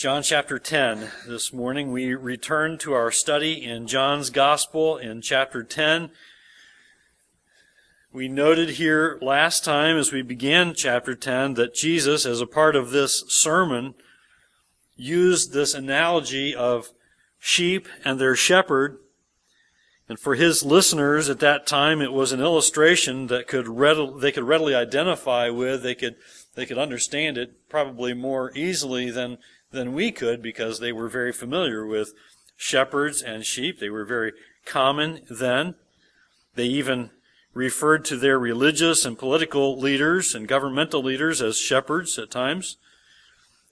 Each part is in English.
John chapter 10 this morning. We return to our study in John's Gospel in chapter 10. We noted here last time as we began chapter 10 that Jesus, as a part of this sermon, used this analogy of sheep and their shepherd. And for his listeners at that time, it was an illustration that could readily, they could readily identify with. They could, they could understand it probably more easily than than we could because they were very familiar with shepherds and sheep. They were very common then. They even referred to their religious and political leaders and governmental leaders as shepherds at times.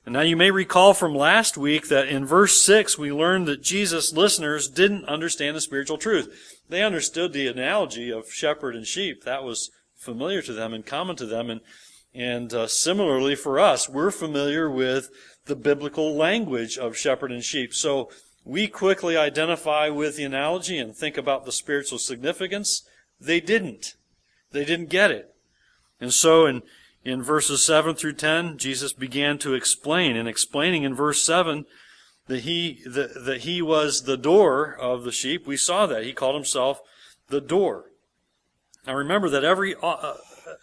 And now you may recall from last week that in verse 6 we learned that Jesus' listeners didn't understand the spiritual truth. They understood the analogy of shepherd and sheep. That was familiar to them and common to them. And, and uh, similarly for us, we're familiar with the biblical language of shepherd and sheep. So we quickly identify with the analogy and think about the spiritual significance. They didn't. They didn't get it. And so in, in verses 7 through 10, Jesus began to explain, and explaining in verse 7 that he, that, that he was the door of the sheep. We saw that. He called himself the door. Now remember that every, uh,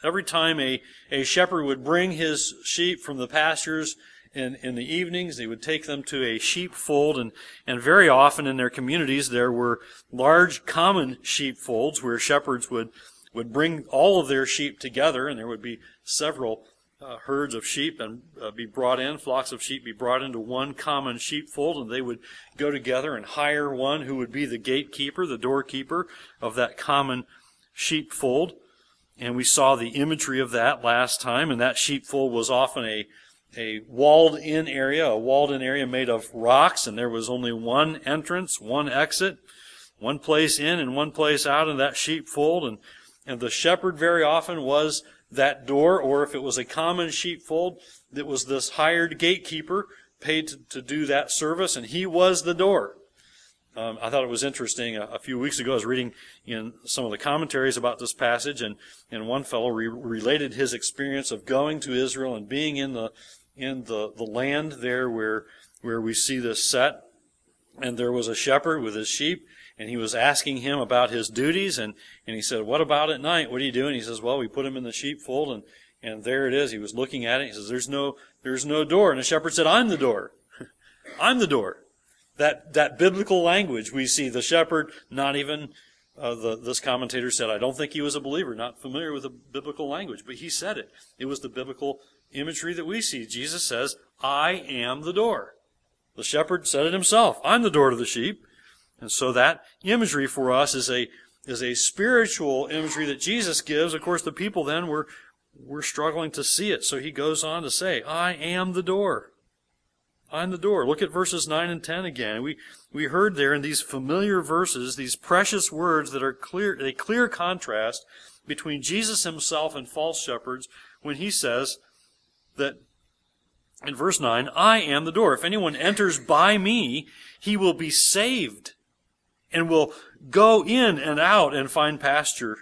every time a, a shepherd would bring his sheep from the pastures in, in the evenings. They would take them to a sheepfold, and, and very often in their communities there were large common sheepfolds where shepherds would, would bring all of their sheep together, and there would be several uh, herds of sheep and uh, be brought in, flocks of sheep be brought into one common sheepfold, and they would go together and hire one who would be the gatekeeper, the doorkeeper of that common sheepfold. And we saw the imagery of that last time, and that sheepfold was often a a walled in area, a walled in area made of rocks, and there was only one entrance, one exit, one place in and one place out in that sheepfold. And, and the shepherd very often was that door, or if it was a common sheepfold, it was this hired gatekeeper paid to, to do that service, and he was the door. Um, I thought it was interesting. A, a, few weeks ago, I was reading in some of the commentaries about this passage, and, and one fellow re- related his experience of going to Israel and being in the in the, the land there where, where we see this set. And there was a shepherd with his sheep, and he was asking him about his duties, and, and he said, What about at night? What do you do? And he says, Well, we put him in the sheepfold, and, and there it is. He was looking at it. He says, There's no, there's no door. And the shepherd said, I'm the door. I'm the door. That, that biblical language we see, the shepherd not even uh, the, this commentator said, I don't think he was a believer, not familiar with the biblical language, but he said it. It was the biblical imagery that we see. Jesus says, I am the door. The shepherd said it himself. I'm the door to the sheep. And so that imagery for us is a, is a spiritual imagery that Jesus gives. Of course, the people then were, were struggling to see it. So he goes on to say, I am the door. I'm the door. Look at verses 9 and 10 again. We, we heard there in these familiar verses, these precious words that are clear, a clear contrast between Jesus himself and false shepherds when he says, that in verse 9, I am the door. If anyone enters by me, he will be saved and will go in and out and find pasture.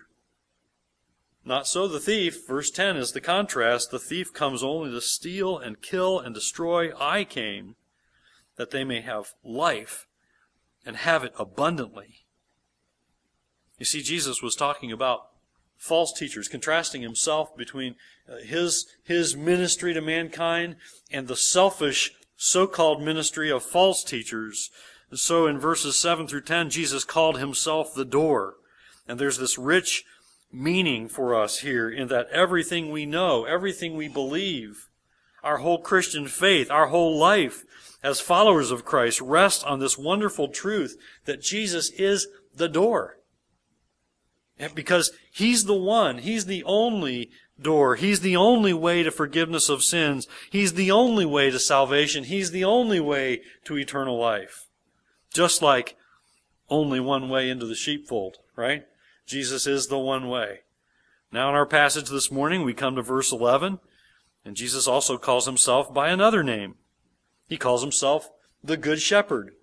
Not so the thief. Verse 10 is the contrast. The thief comes only to steal and kill and destroy. I came that they may have life and have it abundantly. You see, Jesus was talking about false teachers, contrasting himself between uh, his, his ministry to mankind and the selfish so-called ministry of false teachers. And so in verses 7 through 10, Jesus called himself the door. And there's this rich meaning for us here in that everything we know, everything we believe, our whole Christian faith, our whole life as followers of Christ rests on this wonderful truth that Jesus is the door. Because He's the one, He's the only door. He's the only way to forgiveness of sins. He's the only way to salvation. He's the only way to eternal life. Just like only one way into the sheepfold, right? Jesus is the one way. Now in our passage this morning, we come to verse 11, and Jesus also calls himself by another name. He calls himself the Good Shepherd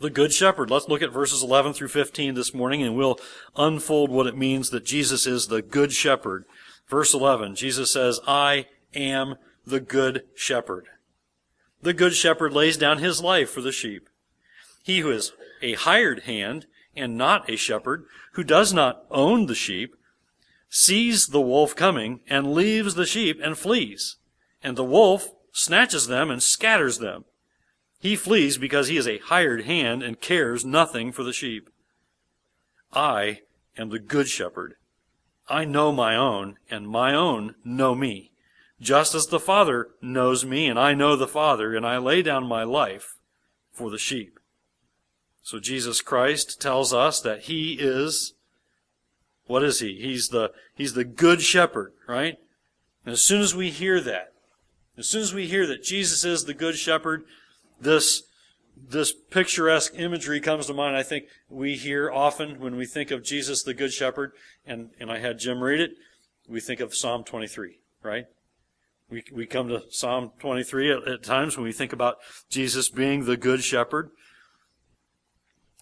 the Good Shepherd. Let's look at verses 11 through 15 this morning and we'll unfold what it means that Jesus is the Good Shepherd. Verse 11, Jesus says, I am the Good Shepherd. The good shepherd lays down his life for the sheep. He who is a hired hand and not a shepherd, who does not own the sheep, sees the wolf coming and leaves the sheep and flees. And the wolf snatches them and scatters them. He flees because he is a hired hand and cares nothing for the sheep. I am the good shepherd. I know my own, and my own know me. Just as the Father knows me, and I know the Father, and I lay down my life for the sheep. So Jesus Christ tells us that He is, what is He? He's the, He's the good shepherd, right? And as soon as we hear that, as soon as we hear that Jesus is the good shepherd, this, this picturesque imagery comes to mind. I think we hear often when we think of Jesus the good shepherd, and, and I had Jim read it, we think of Psalm 23, right? We, we come to Psalm 23 at, at times when we think about Jesus being the good shepherd.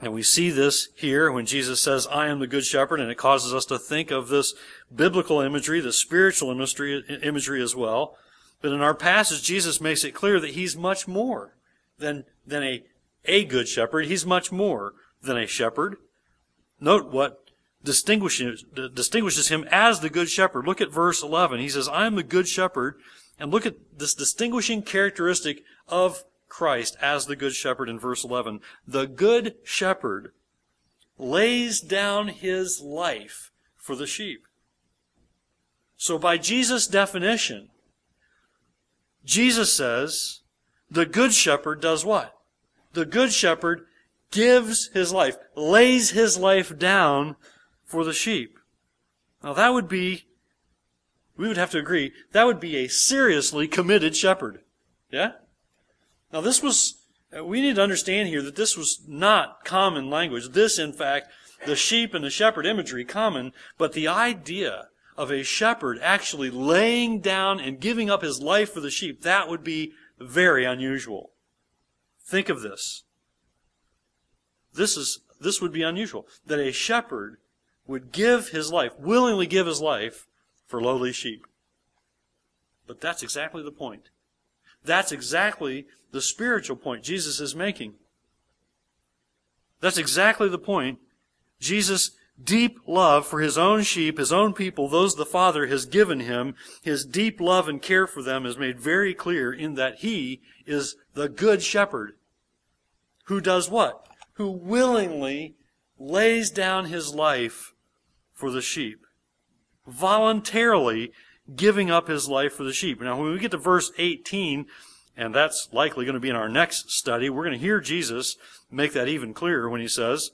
And we see this here when Jesus says, I am the good shepherd, and it causes us to think of this biblical imagery, the spiritual imagery, imagery as well. But in our passage, Jesus makes it clear that he's much more than, than a, a good shepherd. He's much more than a shepherd. Note what distinguishes, distinguishes him as the good shepherd. Look at verse 11. He says, I am the good shepherd. And look at this distinguishing characteristic of Christ as the Good Shepherd in verse 11. The Good Shepherd lays down his life for the sheep. So by Jesus' definition, Jesus says, the Good Shepherd does what? The Good Shepherd gives his life, lays his life down for the sheep. Now that would be, we would have to agree, that would be a seriously committed shepherd. Yeah? Now this was, uh, we need to understand here that this was not common language. This, in fact, the sheep and the shepherd imagery common, but the idea of a shepherd actually laying down and giving up his life for the sheep, that would be very unusual. Think of this. This is, this would be unusual. That a shepherd would give his life, willingly give his life for lowly sheep. But that's exactly the point. That's exactly the spiritual point Jesus is making. That's exactly the point. Jesus' deep love for his own sheep, his own people, those the Father has given him, his deep love and care for them is made very clear in that he is the good shepherd. Who does what? Who willingly lays down his life for the sheep. Voluntarily giving up his life for the sheep. Now, when we get to verse 18, and that's likely going to be in our next study, we're going to hear Jesus make that even clearer when he says,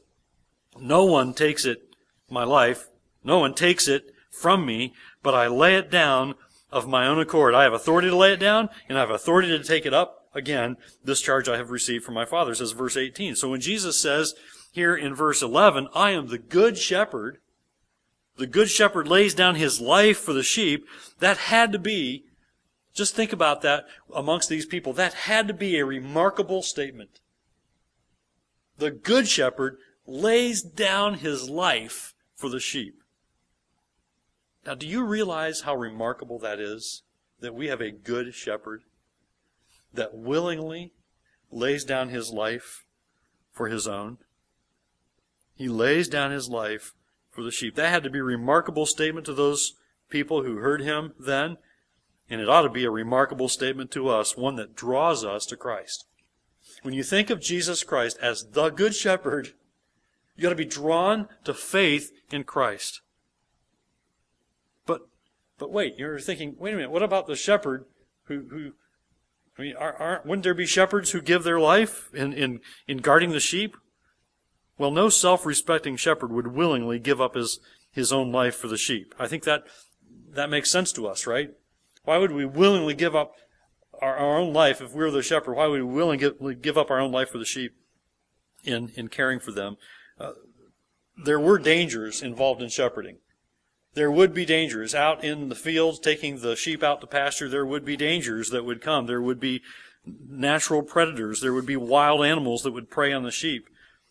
No one takes it, my life, no one takes it from me, but I lay it down of my own accord. I have authority to lay it down, and I have authority to take it up. Again, this charge I have received from my Father, says verse 18. So when Jesus says here in verse 11, I am the good shepherd, the good shepherd lays down his life for the sheep, that had to be, just think about that amongst these people, that had to be a remarkable statement. The good shepherd lays down his life for the sheep. Now, do you realize how remarkable that is? That we have a good shepherd that willingly lays down his life for his own. He lays down his life for the sheep. That had to be a remarkable statement to those people who heard him then, and it ought to be a remarkable statement to us, one that draws us to Christ. When you think of Jesus Christ as the Good Shepherd, you got to be drawn to faith in Christ. But, but wait, you're thinking, wait a minute, what about the shepherd who, who I mean, are, are, wouldn't there be shepherds who give their life in, in, in guarding the sheep? Well, no self-respecting shepherd would willingly give up his, his own life for the sheep. I think that, that makes sense to us, right? Why would we willingly give up our, our own life if we were the shepherd? Why would we willingly give up our own life for the sheep in, in caring for them? Uh, there were dangers involved in shepherding. There would be dangers out in the fields, taking the sheep out to pasture. There would be dangers that would come. There would be natural predators. There would be wild animals that would prey on the sheep.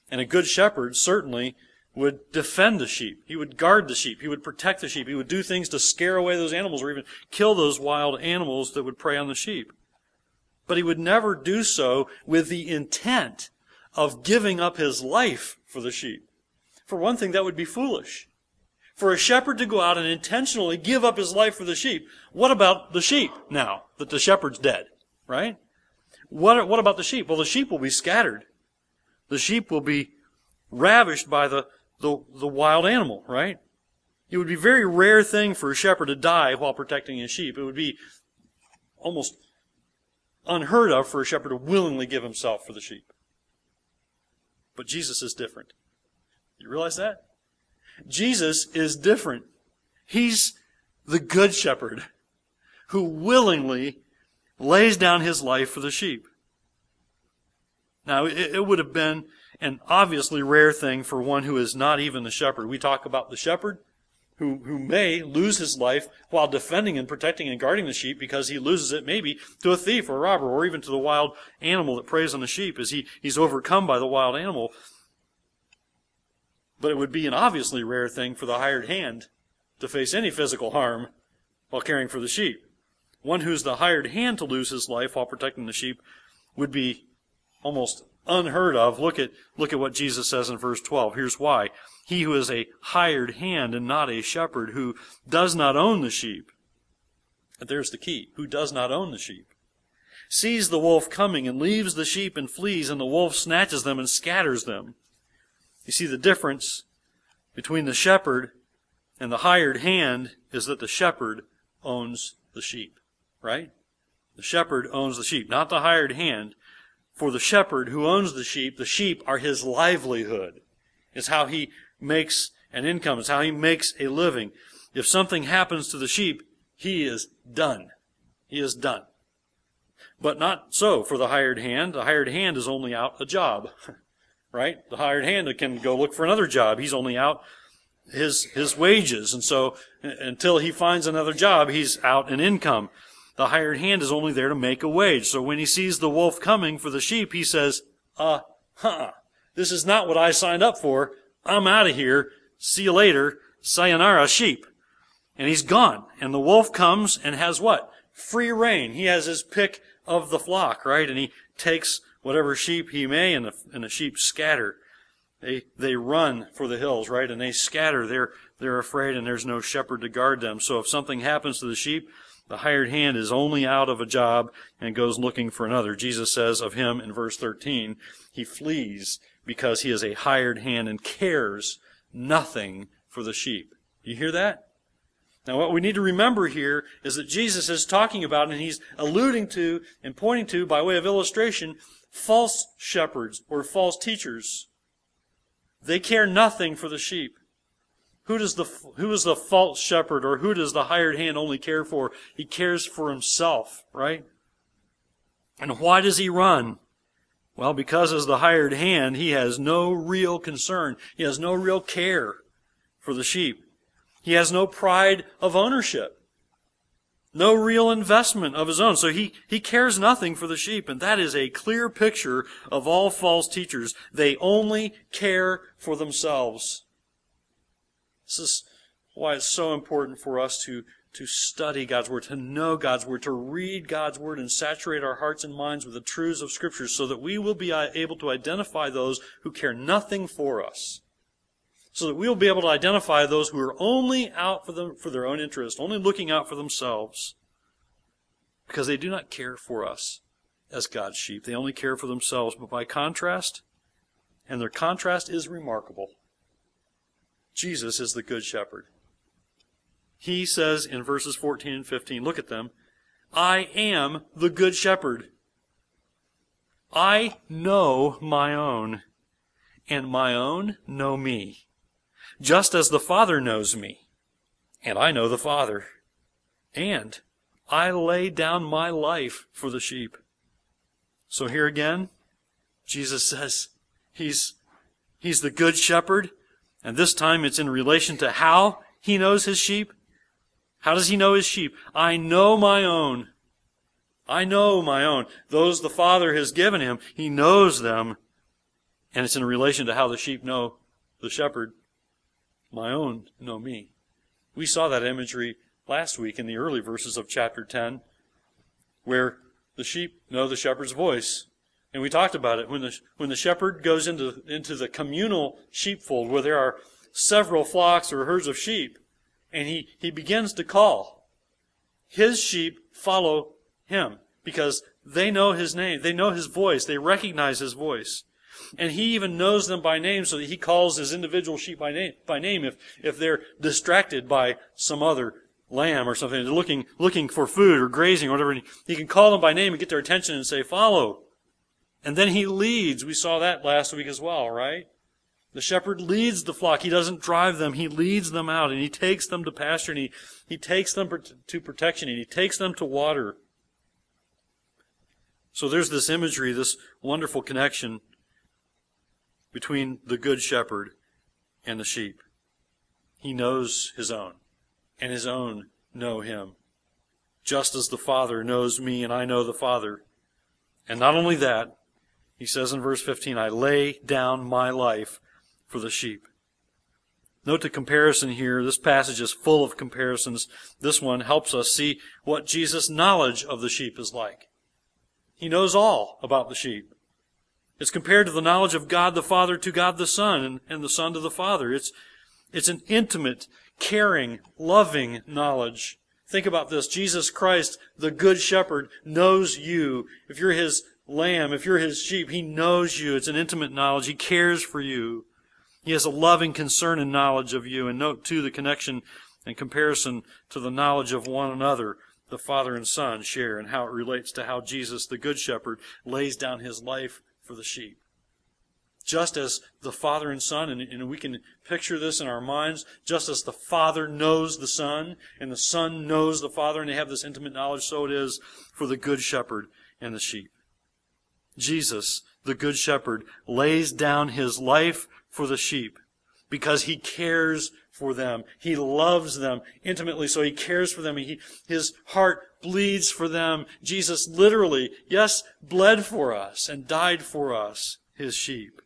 And a good shepherd certainly would defend the sheep. He would guard the sheep. He would protect the sheep. He would do things to scare away those animals or even kill those wild animals that would prey on the sheep. But he would never do so with the intent of giving up his life for the sheep. For one thing, that would be foolish. For a shepherd to go out and intentionally give up his life for the sheep, what about the sheep now that the shepherd's dead? Right? What, what about the sheep? Well, the sheep will be scattered. The sheep will be ravished by the, the, the wild animal, right? It would be a very rare thing for a shepherd to die while protecting his sheep. It would be almost unheard of for a shepherd to willingly give himself for the sheep. But Jesus is different. You realize that? Jesus is different. He's the good shepherd who willingly lays down his life for the sheep. Now, it, would have been an obviously rare thing for one who is not even the shepherd. We talk about the shepherd who, who may lose his life while defending and protecting and guarding the sheep because he loses it maybe to a thief or a robber or even to the wild animal that preys on the sheep as he, he's overcome by the wild animal. But it would be an obviously rare thing for the hired hand to face any physical harm while caring for the sheep. One who's the hired hand to lose his life while protecting the sheep would be almost unheard of. Look at, look at what Jesus says in verse 12. Here's why. He who is a hired hand and not a shepherd, who does not own the sheep. But there's the key. Who does not own the sheep. Sees the wolf coming and leaves the sheep and flees, and the wolf snatches them and scatters them. You see, the difference between the shepherd and the hired hand is that the shepherd owns the sheep, right? The shepherd owns the sheep, not the hired hand. For the shepherd who owns the sheep, the sheep are his livelihood. It's how he makes an income. It's how he makes a living. If something happens to the sheep, he is done. He is done. But not so for the hired hand. The hired hand is only out a job. right? The hired hand can go look for another job. He's only out his, his wages. And so until he finds another job, he's out an income. The hired hand is only there to make a wage. So when he sees the wolf coming for the sheep, he says, uh, huh, this is not what I signed up for. I'm out of here. See you later. Sayonara, sheep. And he's gone. And the wolf comes and has what? Free rein. He has his pick of the flock, right? And he takes whatever sheep he may, and the, and the sheep scatter. They, they run for the hills, right? And they scatter. They're, they're afraid and there's no shepherd to guard them. So if something happens to the sheep, the hired hand is only out of a job and goes looking for another. Jesus says of him in verse 13, he flees because he is a hired hand and cares nothing for the sheep. You hear that? Now, what we need to remember here is that Jesus is talking about, and he's alluding to and pointing to, by way of illustration, false shepherds or false teachers. They care nothing for the sheep. Who does the, who is the false shepherd or who does the hired hand only care for? He cares for himself, right? And why does he run? Well, because as the hired hand, he has no real concern. He has no real care for the sheep. He has no pride of ownership no real investment of his own. So he, he cares nothing for the sheep. And that is a clear picture of all false teachers. They only care for themselves. This is why it's so important for us to, to study God's Word, to know God's Word, to read God's Word and saturate our hearts and minds with the truths of Scripture so that we will be uh, able to identify those who care nothing for us so that we'll be able to identify those who are only out for them for their own interest, only looking out for themselves, because they do not care for us as God's sheep. They only care for themselves. But by contrast, and their contrast is remarkable, Jesus is the good shepherd. He says in verses 14 and 15, look at them, I am the good shepherd. I know my own, and my own know me just as the Father knows me, and I know the Father. And I lay down my life for the sheep. So here again, Jesus says he's, he's the good shepherd, and this time it's in relation to how he knows his sheep. How does he know his sheep? I know my own. I know my own. Those the Father has given him, he knows them. And it's in relation to how the sheep know the shepherd my own know me. We saw that imagery last week in the early verses of chapter 10, where The sheep know the shepherd's voice. And we talked about it. When the, when the shepherd goes into, into the communal sheepfold where there are several flocks or herds of sheep, and he, he begins to call, his sheep follow him because they know his name. They know his voice. They recognize his voice. And he even knows them by name so that he calls his individual sheep by name, by name if, if they're distracted by some other lamb or something. Looking, looking for food or grazing or whatever. He can call them by name and get their attention and say, follow. And then he leads. We saw that last week as well, right? The shepherd leads the flock. He doesn't drive them. He leads them out and he takes them to pasture and he, he takes them to protection and he takes them to water. So there's this imagery, this wonderful connection between the good shepherd and the sheep. He knows his own and his own know him. Just as the Father knows me and I know the Father. And not only that, he says in verse 15, I lay down my life for the sheep. Note the comparison here. This passage is full of comparisons. This one helps us see what Jesus' knowledge of the sheep is like. He knows all about the sheep. It's compared to the knowledge of God the Father to God the Son and, and the Son to the Father. It's, it's an intimate, caring, loving knowledge. Think about this. Jesus Christ, the Good Shepherd, knows you. If you're His lamb, if you're his sheep, he knows you. It's an intimate knowledge. He cares for you. He has a loving concern and knowledge of you. And note, too, the connection and comparison to the knowledge of one another the Father and Son share and how it relates to how Jesus, the Good Shepherd, lays down his life for the sheep. Just as the Father and Son, and, and, we can picture this in our minds, just as the Father knows the Son, and the Son knows the Father, and they have this intimate knowledge, so it is for the Good Shepherd and the sheep. Jesus, the Good Shepherd, lays down his life for the sheep because he cares for them. He loves them intimately, so he cares for them. He, his heart bleeds for them. Jesus literally, yes, bled for us and died for us, his sheep.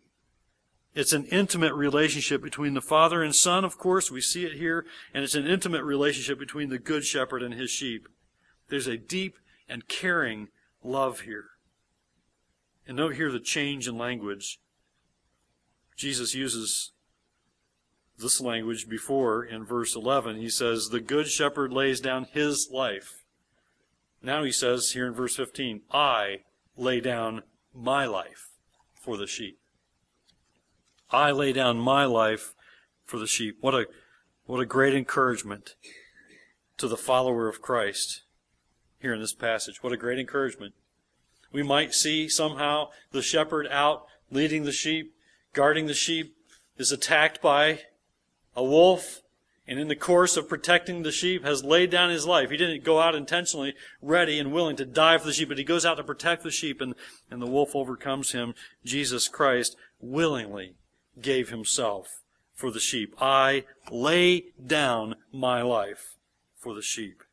It's an intimate relationship between the Father and Son, of course. We see it here. And it's an intimate relationship between the Good Shepherd and his sheep. There's a deep and caring love here. And note here the change in language. Jesus uses this language before in verse 11. He says, The good shepherd lays down his life. Now he says here in verse 15, I lay down my life for the sheep. I lay down my life for the sheep. What a, what a great encouragement to the follower of Christ here in this passage. What a great encouragement. We might see somehow the shepherd out leading the sheep, guarding the sheep, is attacked by a wolf, and in the course of protecting the sheep has laid down his life. He didn't go out intentionally ready and willing to die for the sheep, but he goes out to protect the sheep and, and the wolf overcomes him. Jesus Christ willingly gave himself for the sheep. I lay down my life for the sheep.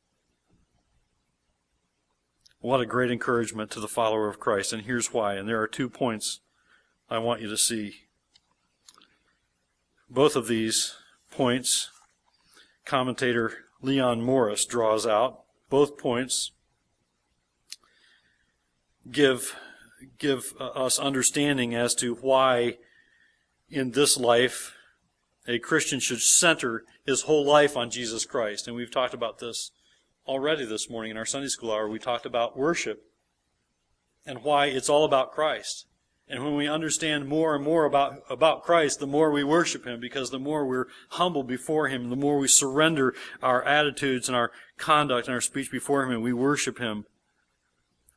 What a great encouragement to the follower of Christ. And here's why. And there are two points I want you to see. Both of these points, commentator Leon Morris draws out. Both points give, give us understanding as to why in this life a Christian should center his whole life on Jesus Christ. And we've talked about this already this morning in our Sunday school hour, we talked about worship and why it's all about Christ. And when we understand more and more about, about Christ, the more we worship Him because the more we're humble before Him, the more we surrender our attitudes and our conduct and our speech before Him and we worship Him.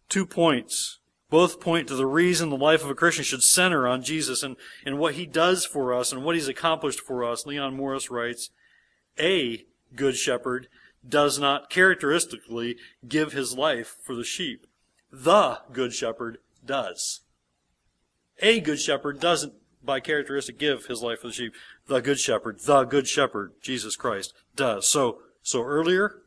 Two points. Both point to the reason the life of a Christian should center on Jesus and, and what He does for us and what He's accomplished for us. Leon Morris writes, A good shepherd does not characteristically give his life for the sheep. The good shepherd does. A good shepherd doesn't, by characteristic, give his life for the sheep. The good shepherd, the good shepherd, Jesus Christ, does. So, so earlier,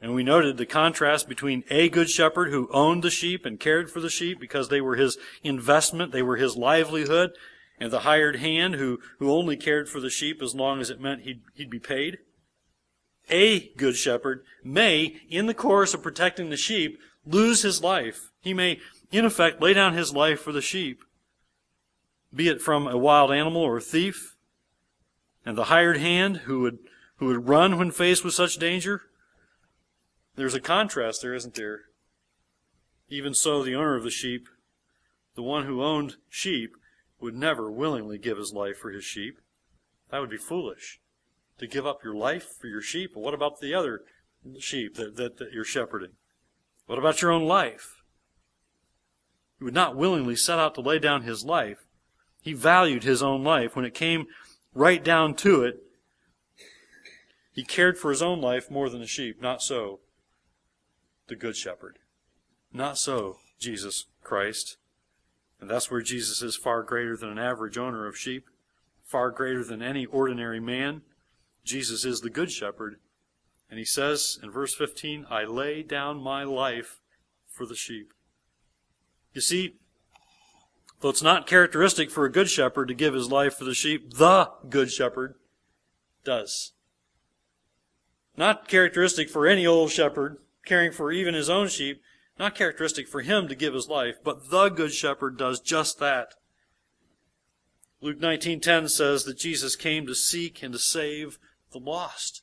and we noted the contrast between a good shepherd who owned the sheep and cared for the sheep because they were his investment, they were his livelihood, and the hired hand who, who only cared for the sheep as long as it meant he'd, he'd be paid a good shepherd may, in the course of protecting the sheep, lose his life. He may, in effect, lay down his life for the sheep, be it from a wild animal or a thief, and the hired hand who would, who would run when faced with such danger. There's a contrast there, isn't there? Even so, the owner of the sheep, the one who owned sheep, would never willingly give his life for his sheep. That would be foolish to give up your life for your sheep. But what about the other sheep that, that, that you're shepherding? What about your own life? He would not willingly set out to lay down his life. He valued his own life. When it came right down to it, he cared for his own life more than the sheep. Not so the Good Shepherd. Not so Jesus Christ. And that's where Jesus is far greater than an average owner of sheep, far greater than any ordinary man. Jesus is the Good Shepherd. And he says in verse 15, I lay down my life for the sheep. You see, though it's not characteristic for a good shepherd to give his life for the sheep, the good shepherd does. Not characteristic for any old shepherd caring for even his own sheep, not characteristic for him to give his life, but the good shepherd does just that. Luke 19:10 says that Jesus came to seek and to save the lost.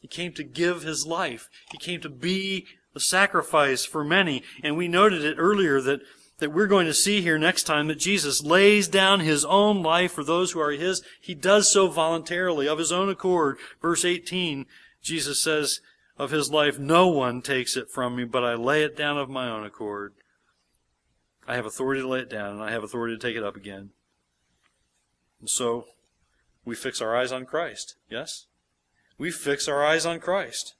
He came to give his life. He came to be the sacrifice for many. And we noted it earlier that, that we're going to see here next time that Jesus lays down his own life for those who are his. He does so voluntarily, of his own accord. Verse 18, Jesus says, of his life, no one takes it from me, but I lay it down of my own accord. I have authority to lay it down, and I have authority to take it up again. And so, we fix our eyes on Christ, yes? We fix our eyes on Christ.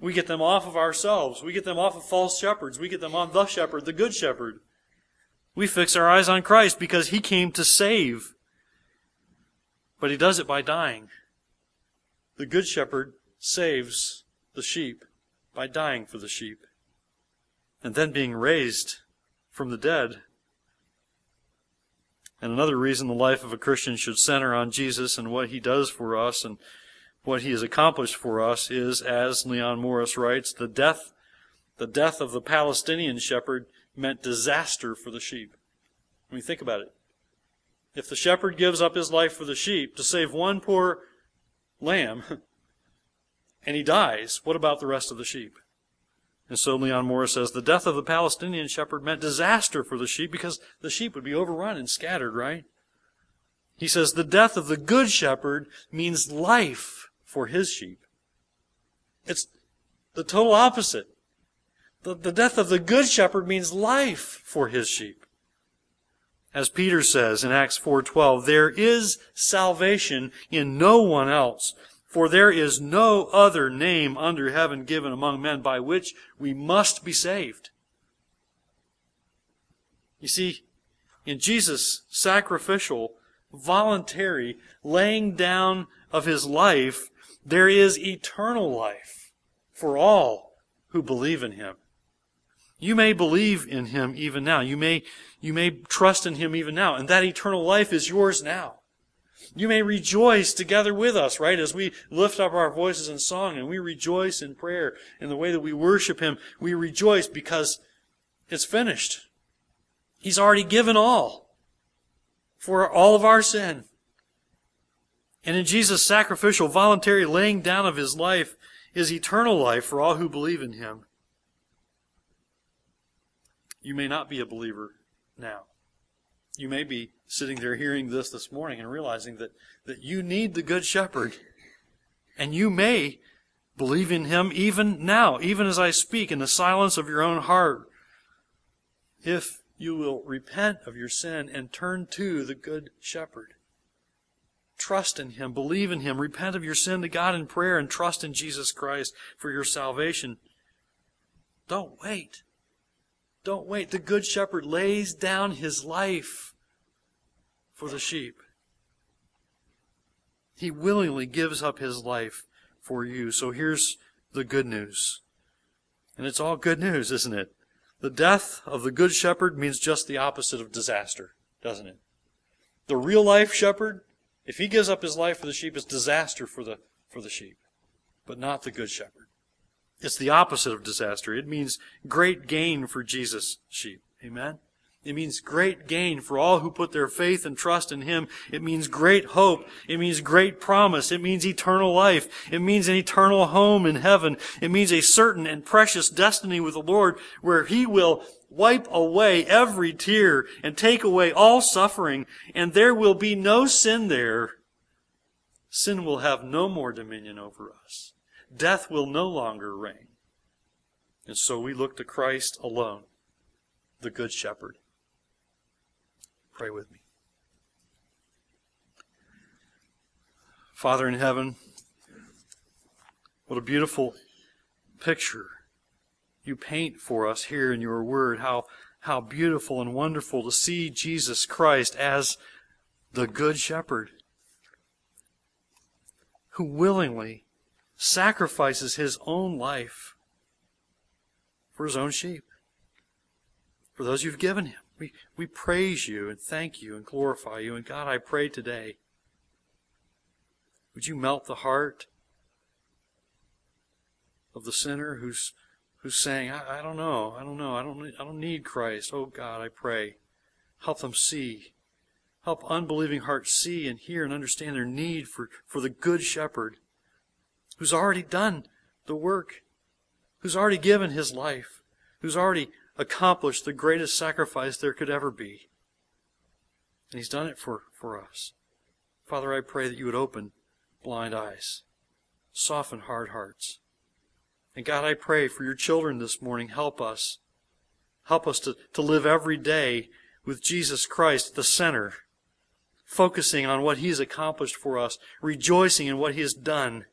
We get them off of ourselves. We get them off of false shepherds. We get them on the shepherd, the good shepherd. We fix our eyes on Christ because he came to save. But he does it by dying. The good shepherd saves the sheep by dying for the sheep and then being raised from the dead. And another reason the life of a Christian should center on Jesus and what he does for us and what he has accomplished for us is, as Leon Morris writes, the death, the death of the Palestinian shepherd meant disaster for the sheep. I mean, think about it. If the shepherd gives up his life for the sheep to save one poor lamb, and he dies, what about the rest of the sheep? And so Leon Morris says the death of the Palestinian shepherd meant disaster for the sheep because the sheep would be overrun and scattered, right? He says the death of the good shepherd means life for his sheep. It's the total opposite. The, the death of the good shepherd means life for his sheep. As Peter says in Acts 4:12, there is salvation in no one else, for there is no other name under heaven given among men by which we must be saved. You see, in Jesus' sacrificial, voluntary laying down of his life, there is eternal life for all who believe in him. You may believe in him even now. You may, you may trust in him even now. And that eternal life is yours now. You may rejoice together with us, right? As we lift up our voices in song and we rejoice in prayer in the way that we worship Him, we rejoice because it's finished. He's already given all for all of our sin. And in Jesus' sacrificial, voluntary laying down of His life is eternal life for all who believe in Him. You may not be a believer now. You may be sitting there hearing this this morning and realizing that, that you need the Good Shepherd. And you may believe in Him even now, even as I speak, in the silence of your own heart. If you will repent of your sin and turn to the Good Shepherd. Trust in Him, believe in Him, repent of your sin to God in prayer, and trust in Jesus Christ for your salvation. Don't wait. Don't wait. The Good Shepherd lays down His life for the sheep. He willingly gives up his life for you. So here's the good news. And it's all good news, isn't it? The death of the good shepherd means just the opposite of disaster, doesn't it? The real life shepherd, if he gives up his life for the sheep, is disaster for the, for the sheep, but not the good shepherd. It's the opposite of disaster. It means great gain for Jesus' sheep. Amen? It means great gain for all who put their faith and trust in Him. It means great hope. It means great promise. It means eternal life. It means an eternal home in heaven. It means a certain and precious destiny with the Lord where He will wipe away every tear and take away all suffering and there will be no sin there. Sin will have no more dominion over us. Death will no longer reign. And so we look to Christ alone, the Good Shepherd. Pray with me. Father in heaven, what a beautiful picture you paint for us here in your word. How, how beautiful and wonderful to see Jesus Christ as the Good Shepherd who willingly sacrifices his own life for his own sheep, for those you've given him. We, we praise you and thank you and glorify you. And God, I pray today, would you melt the heart of the sinner who's, who's saying, I, I don't know, I don't know, I don't, I don't need Christ. Oh God, I pray. Help them see. Help unbelieving hearts see and hear and understand their need for, for the good shepherd who's already done the work, who's already given his life, who's already accomplished the greatest sacrifice there could ever be. And he's done it for, for us. Father, I pray that you would open blind eyes, soften hard hearts. And God, I pray for your children this morning, help us. Help us to, to live every day with Jesus Christ at the center, focusing on what He's accomplished for us, rejoicing in what He has done,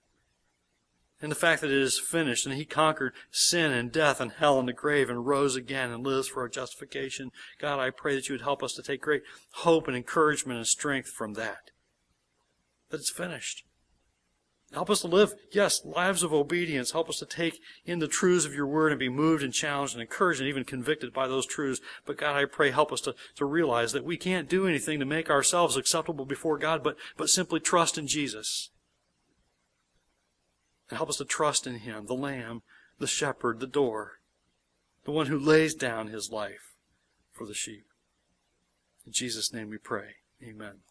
and the fact that it is finished and he conquered sin and death and hell and the grave and rose again and lives for our justification. God, I pray that you would help us to take great hope and encouragement and strength from that. That it's finished. Help us to live, yes, lives of obedience. Help us to take in the truths of your word and be moved and challenged and encouraged and even convicted by those truths. But God, I pray, help us to, to realize that we can't do anything to make ourselves acceptable before God, but, but simply trust in Jesus. And help us to trust in Him, the Lamb, the Shepherd, the door, the one who lays down His life for the sheep. In Jesus' name we pray. Amen.